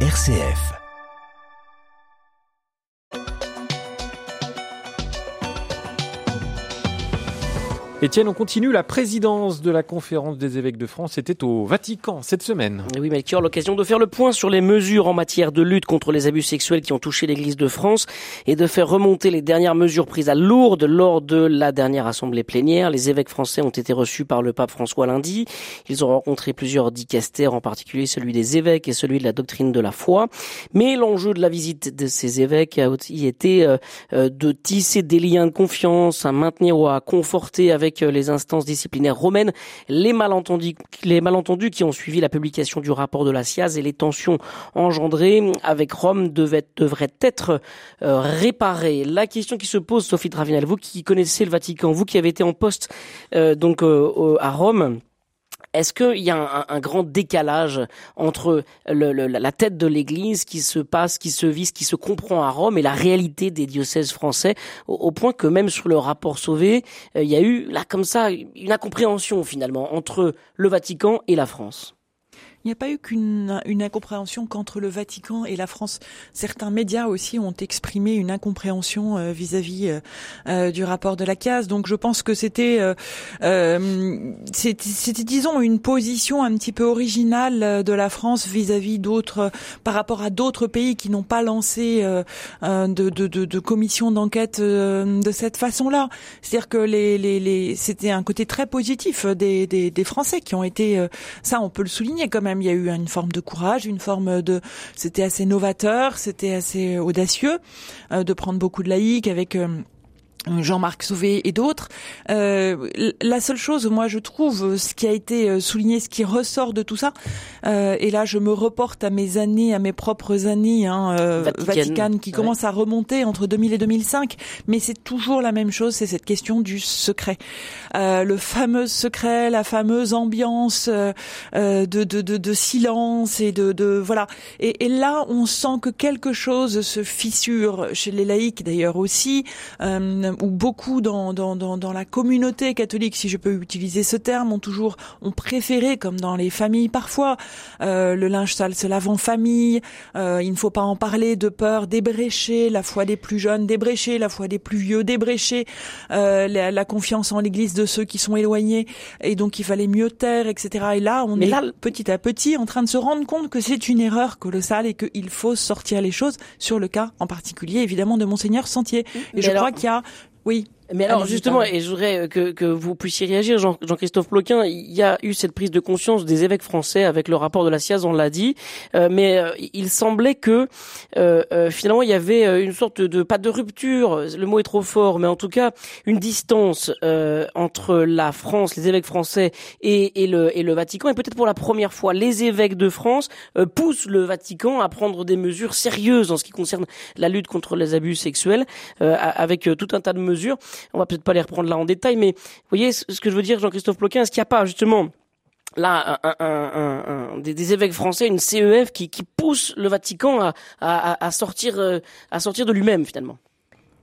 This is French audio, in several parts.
RCF. Étienne, on continue. La présidence de la conférence des évêques de France était au Vatican cette semaine. Oui, Melchior, l'occasion de faire le point sur les mesures en matière de lutte contre les abus sexuels qui ont touché l'Église de France et de faire remonter les dernières mesures prises à Lourdes lors de la dernière assemblée plénière. Les évêques français ont été reçus par le pape François lundi. Ils ont rencontré plusieurs dicastères, en particulier celui des évêques et celui de la doctrine de la foi. Mais l'enjeu de la visite de ces évêques a aussi été euh, euh, de tisser des liens de confiance, à maintenir ou à conforter avec avec les instances disciplinaires romaines, les malentendus, qui ont suivi la publication du rapport de la SIAZ et les tensions engendrées avec Rome devraient être euh, réparées. La question qui se pose, Sophie Dravinel, vous qui connaissez le Vatican, vous qui avez été en poste euh, donc euh, à Rome, est-ce qu'il y a un, grand décalage entre la tête de l'Église qui se passe, qui se vise, qui se comprend à Rome et la réalité des diocèses français, au, point que même sur le rapport Sauvé, euh, il y a eu là comme ça une incompréhension finalement entre le Vatican et la France? Il n'y a pas eu qu'une une incompréhension qu'entre le Vatican et la France. Certains médias aussi ont exprimé une incompréhension euh, vis-à-vis euh, euh, du rapport de la case. Donc je pense que c'était, c'était, disons, une position un petit peu originale de la France vis-à-vis d'autres, par rapport à d'autres pays qui n'ont pas lancé de, de, de, de commission d'enquête de cette façon-là. C'est-à-dire que les, les, les, c'était un côté très positif des, des, des Français qui ont été, ça on peut le souligner quand même il y a eu une forme de courage, une forme de, c'était assez novateur, c'était assez audacieux euh, de prendre beaucoup de laïcs avec euh, Jean-Marc Sauvé et d'autres. Euh, la seule chose, moi, je trouve, ce qui a été euh, souligné, ce qui ressort de tout ça, euh, et là, je me reporte à mes années, à mes propres années, hein, euh, Vatican, qui commence à remonter entre 2000 et 2005, mais c'est toujours la même chose, c'est cette question du secret, euh, le fameux secret, la fameuse ambiance de, de, de, de, silence et de, de voilà. Et, et, là, on sent que quelque chose se fissure chez les laïcs, d'ailleurs aussi ou beaucoup dans, dans, dans, dans, la communauté catholique, si je peux utiliser ce terme, ont toujours ont préféré, comme dans les familles parfois, euh, le linge sale se lave en famille. Euh, il ne faut pas en parler de peur d'ébrécher la foi des plus jeunes, d'ébrécher la foi des plus vieux, d'ébrécher euh, la, la, confiance en l'Église de ceux qui sont éloignés. Et donc il fallait mieux taire, etc. Et là, on est là, petit à petit en train de se rendre compte que c'est une erreur colossale et qu'il faut sortir les choses sur le cas en particulier, évidemment, de monseigneur Sentier. Et je crois qu'il y a oui, mais alors justement, et je voudrais euh, que, que vous puissiez réagir, Jean, Jean-Christophe Ploquin, il y a eu cette prise de conscience des évêques français avec le rapport de la SIAZ, on l'a dit, euh, mais euh, il semblait que finalement il y avait une sorte de, pas de rupture, le mot est trop fort, mais en tout cas une distance entre la France, les évêques français et, et, le, et le Vatican, et peut-être pour la première fois, les évêques de France poussent le Vatican à prendre des mesures sérieuses en ce qui concerne la lutte contre les abus sexuels, avec tout un tas de mesures. On va peut-être pas les reprendre là en détail, mais vous voyez ce que je veux dire, Jean-Christophe Ploquin, est-ce qu'il n'y a pas justement là des, évêques français, une CEF qui, pousse le Vatican à, euh, à sortir de lui-même finalement?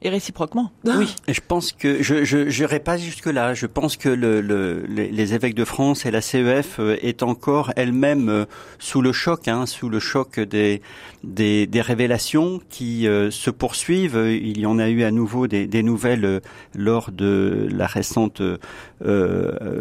Et réciproquement. Oui. Je pense que je je n'irai pas jusque là. Je pense que le, le, les, évêques de France et la CEF euh, est encore elle-même euh, sous le choc, hein, sous le choc des des, des révélations qui euh, se poursuivent. Il y en a eu à nouveau des, des nouvelles lors de la récente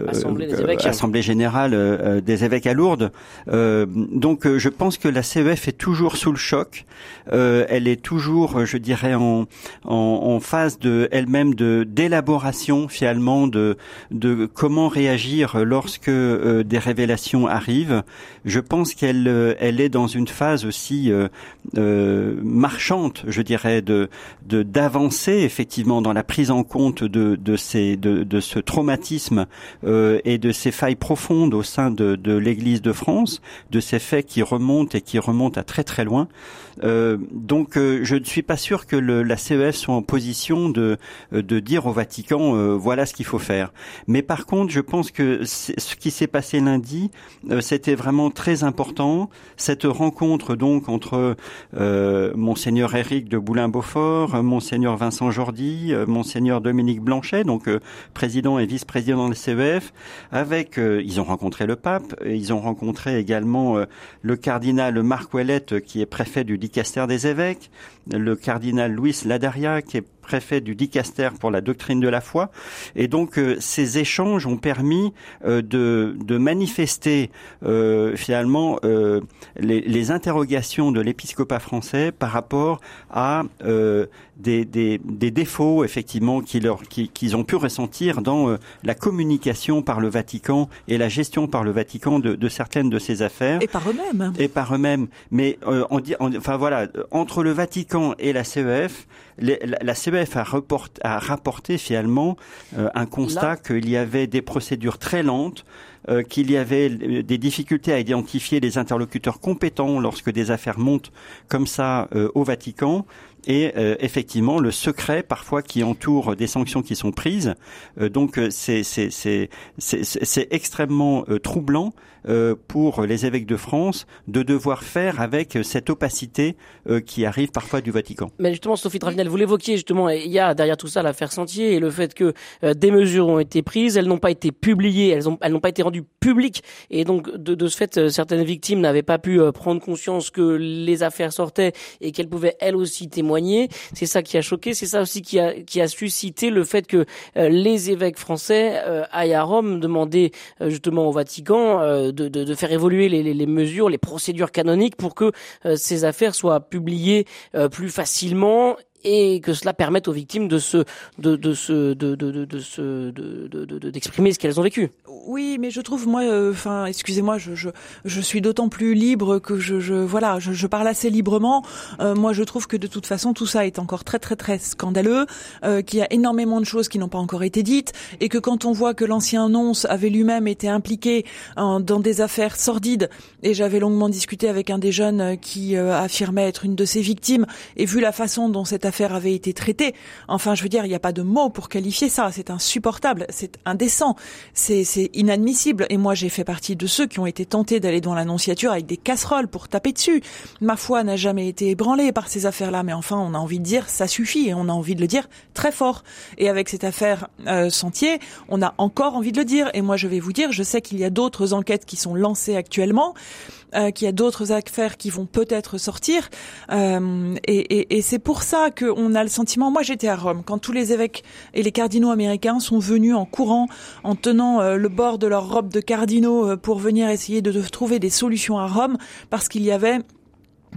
Assemblée, Assemblée, générale des évêques à Lourdes. donc je pense que la CEF est toujours sous le choc. elle est toujours, je dirais, en, en en, phase de elle-même de d'élaboration finalement de de comment réagir lorsque euh, des révélations arrivent. Je pense qu'elle euh, elle est dans une phase aussi euh, marchante, je dirais, de de d'avancer effectivement dans la prise en compte de de ces de, de ce traumatisme et de ces failles profondes au sein de de l'Église de France, de ces faits qui remontent et qui remontent à très très loin. donc je ne suis pas sûr que la CEF soit en position de de dire au Vatican voilà ce qu'il faut faire. Mais par contre, je pense que ce qui s'est passé lundi, c'était vraiment très important. Cette rencontre donc entre monseigneur Éric de Boulin-Beaufort, monseigneur Vincent Jordi, monseigneur Dominique Blanchet, donc président et vice-président de CEF, avec ils ont rencontré le pape, ils ont rencontré également le cardinal Marc Ouellette, qui est préfet du dicaster des évêques, le cardinal Luis Ladaria, qui est préfet du dicaster pour la doctrine de la foi. Et donc euh, ces échanges ont permis euh, de, de, manifester euh, finalement les, les, interrogations de l'épiscopat français par rapport à des, des, des, défauts effectivement qu'ils qu'ils ont pu ressentir dans la communication par le Vatican et la gestion par le Vatican de, de certaines de ces affaires. Et par eux-mêmes. Et par eux-mêmes. Mais on dit, enfin voilà, entre le Vatican et la CEF, la, CEF a, a rapporté finalement euh, un constat qu'il y avait des procédures très lentes, euh, qu'il y avait euh, des difficultés à identifier les interlocuteurs compétents lorsque des affaires montent comme ça au Vatican, et effectivement le secret parfois qui entoure des sanctions qui sont prises. donc c'est c'est extrêmement troublant euh, pour les évêques de France de devoir faire avec cette opacité euh, qui arrive parfois du Vatican. Mais justement, Sophie Travinel, vous l'évoquiez justement, il y a derrière tout ça l'affaire Sentier et le fait que euh, des mesures ont été prises, elles n'ont pas été publiées, elles n'ont elles n'ont pas été rendues publiques et donc de, de ce fait, certaines victimes n'avaient pas pu prendre conscience que les affaires sortaient et qu'elles pouvaient elles aussi témoigner. C'est ça qui a choqué, c'est ça aussi qui a qui a suscité le fait que les évêques français aillent à Rome demander justement au Vatican de, de, de, faire évoluer les, les, les, mesures, les procédures canoniques pour que euh, ces affaires soient publiées euh, plus facilement et que cela permette aux victimes de se de de se de de de, de de d'exprimer ce qu'elles ont vécu. Oui, mais je trouve moi euh, enfin excusez-moi, je, je je suis d'autant plus libre que je je voilà, je, je parle assez librement. Euh, moi je trouve que de toute façon tout ça est encore très très très scandaleux, euh, qu'il y a énormément de choses qui n'ont pas encore été dites et que quand on voit que l'ancien nonce avait lui-même été impliqué dans des affaires sordides et j'avais longuement discuté avec un des jeunes qui affirmait être une de ces victimes et vu la façon dont cette affaire avait été traitée. Enfin, je veux dire, il n'y a pas de mots pour qualifier ça. C'est insupportable, c'est indécent, c'est inadmissible. Et moi, j'ai fait partie de ceux qui ont été tentés d'aller dans l'annonciature avec des casseroles pour taper dessus. Ma foi n'a jamais été ébranlée par ces affaires-là, mais enfin, on a envie de dire ça suffit et on a envie de le dire très fort. Et avec cette affaire euh, Sentier, on a encore envie de le dire. Et moi, je vais vous dire, je sais qu'il y a d'autres enquêtes qui sont lancées actuellement euh, qu'il y a d'autres affaires qui vont peut-être sortir. Euh, et, et, et c'est pour ça qu'on a le sentiment. Moi, j'étais à Rome quand tous les évêques et les cardinaux américains sont venus en courant, en tenant euh, le bord de leur robe de cardinaux euh, pour venir essayer de trouver des solutions à Rome, parce qu'il y avait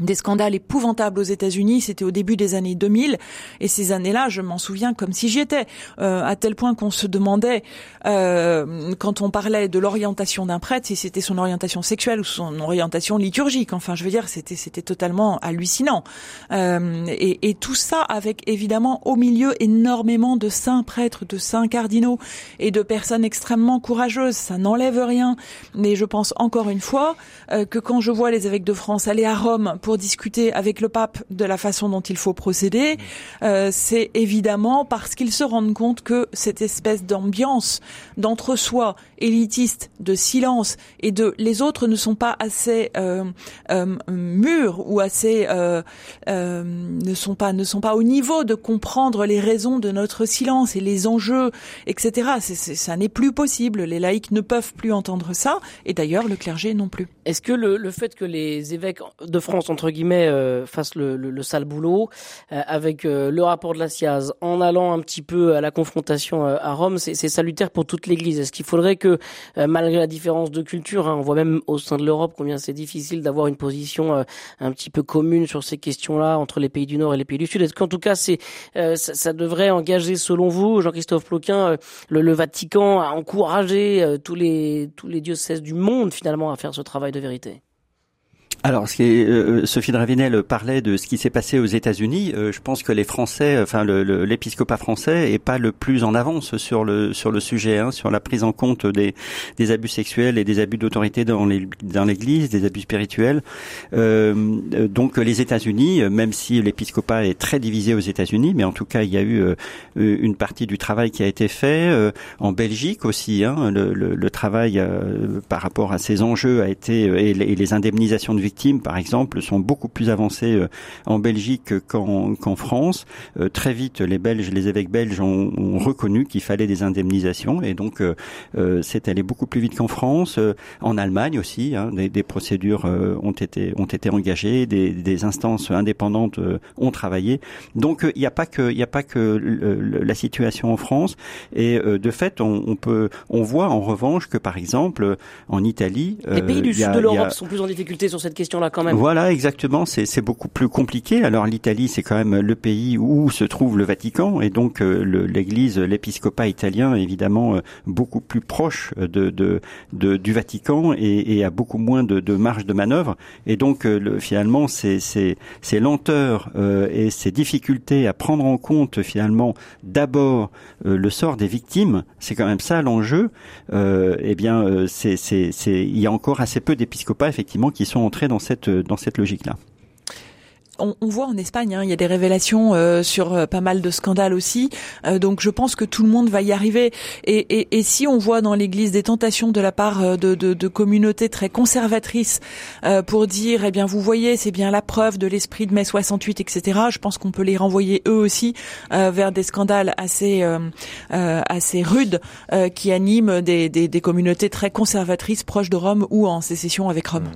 des scandales épouvantables aux États-Unis, c'était au début des années 2000, et ces années-là, je m'en souviens comme si j'y étais, euh, à tel point qu'on se demandait, euh, quand on parlait de l'orientation d'un prêtre, si c'était son orientation sexuelle ou son orientation liturgique. Enfin, je veux dire, c'était c'était totalement hallucinant. Euh, et, et, tout ça avec évidemment au milieu énormément de saints prêtres, de saints cardinaux et de personnes extrêmement courageuses. Ça n'enlève rien, mais je pense encore une fois euh, que quand je vois les évêques de France aller à Rome pour discuter avec le pape de la façon dont il faut procéder, euh, c'est évidemment parce qu'ils se rendent compte que cette espèce d'ambiance d'entre-soi élitiste, de silence et de les autres ne sont pas assez euh, euh, mûrs ou assez euh, euh, ne sont pas ne sont pas au niveau de comprendre les raisons de notre silence et les enjeux, etc. C'est, ça n'est plus possible. Les laïcs ne peuvent plus entendre ça et d'ailleurs le clergé non plus. Est-ce que le, le fait que les évêques de France entre guillemets euh, fassent le, le, le, sale boulot euh, avec euh, le rapport de la SIAZ en allant un petit peu à la confrontation à Rome, c'est, salutaire pour toute l'Église. Est-ce qu'il faudrait que malgré la différence de culture, hein, on voit même au sein de l'Europe combien c'est difficile d'avoir une position un petit peu commune sur ces questions-là entre les pays du Nord et les pays du Sud? Est-ce qu'en tout cas c'est ça, ça, devrait engager selon vous, Jean-Christophe Ploquin, le, le, Vatican à encourager tous les tous les diocèses du monde finalement à faire ce travail de vérité? Alors, ce qui est, euh, Sophie Dravinel parlait de ce qui s'est passé aux États-Unis. Euh, je pense que les Français, enfin l'épiscopat français, est pas le plus en avance sur le sur le sujet, hein, sur la prise en compte des, des abus sexuels et des abus d'autorité dans les, dans l'Église, des abus spirituels. Euh, donc, les États-Unis, même si l'épiscopat est très divisé aux États-Unis, mais en tout cas, il y a eu une partie du travail qui a été fait en Belgique aussi. Hein, le, le, le, travail par rapport à ces enjeux a été et les indemnisations de victimes, par exemple, sont beaucoup plus avancées euh, en Belgique qu'en France. Euh, très vite, les Belges, les évêques belges ont, ont reconnu qu'il fallait des indemnisations et donc euh, c'est allé beaucoup plus vite qu'en France. en Allemagne aussi, hein, des, des, procédures ont été ont été engagées, des, des instances indépendantes ont travaillé. Donc il n'y a pas que il n'y a pas que la situation en France et de fait on, on, peut on voit en revanche que par exemple en Italie les pays du sud de l'Europe sont plus en difficulté sur cette Voilà, exactement. C'est beaucoup plus compliqué. Alors l'Italie, c'est quand même le pays où se trouve le Vatican, et donc euh, l'Église, l'épiscopat italien, évidemment euh, beaucoup plus proche de, de, de du Vatican et, et, a beaucoup moins de, de marge de manœuvre. Et donc euh, le, finalement, ces, lenteurs et ces difficultés à prendre en compte finalement d'abord le sort des victimes, c'est quand même ça l'enjeu. eh bien, c'est il y a encore assez peu d'épiscopats effectivement qui sont entrés dans cette dans cette logique-là on, on, voit en Espagne, hein, il y a des révélations euh, sur euh, pas mal de scandales aussi. Euh, donc je pense que tout le monde va y arriver. Et, et, et si on voit dans l'Église des tentations de la part de, de, de communautés très conservatrices pour dire, eh bien vous voyez, c'est bien la preuve de l'esprit de mai 68, etc. Je pense qu'on peut les renvoyer eux aussi vers des scandales assez assez rudes qui animent des, des, des communautés très conservatrices proches de Rome ou en sécession avec Rome.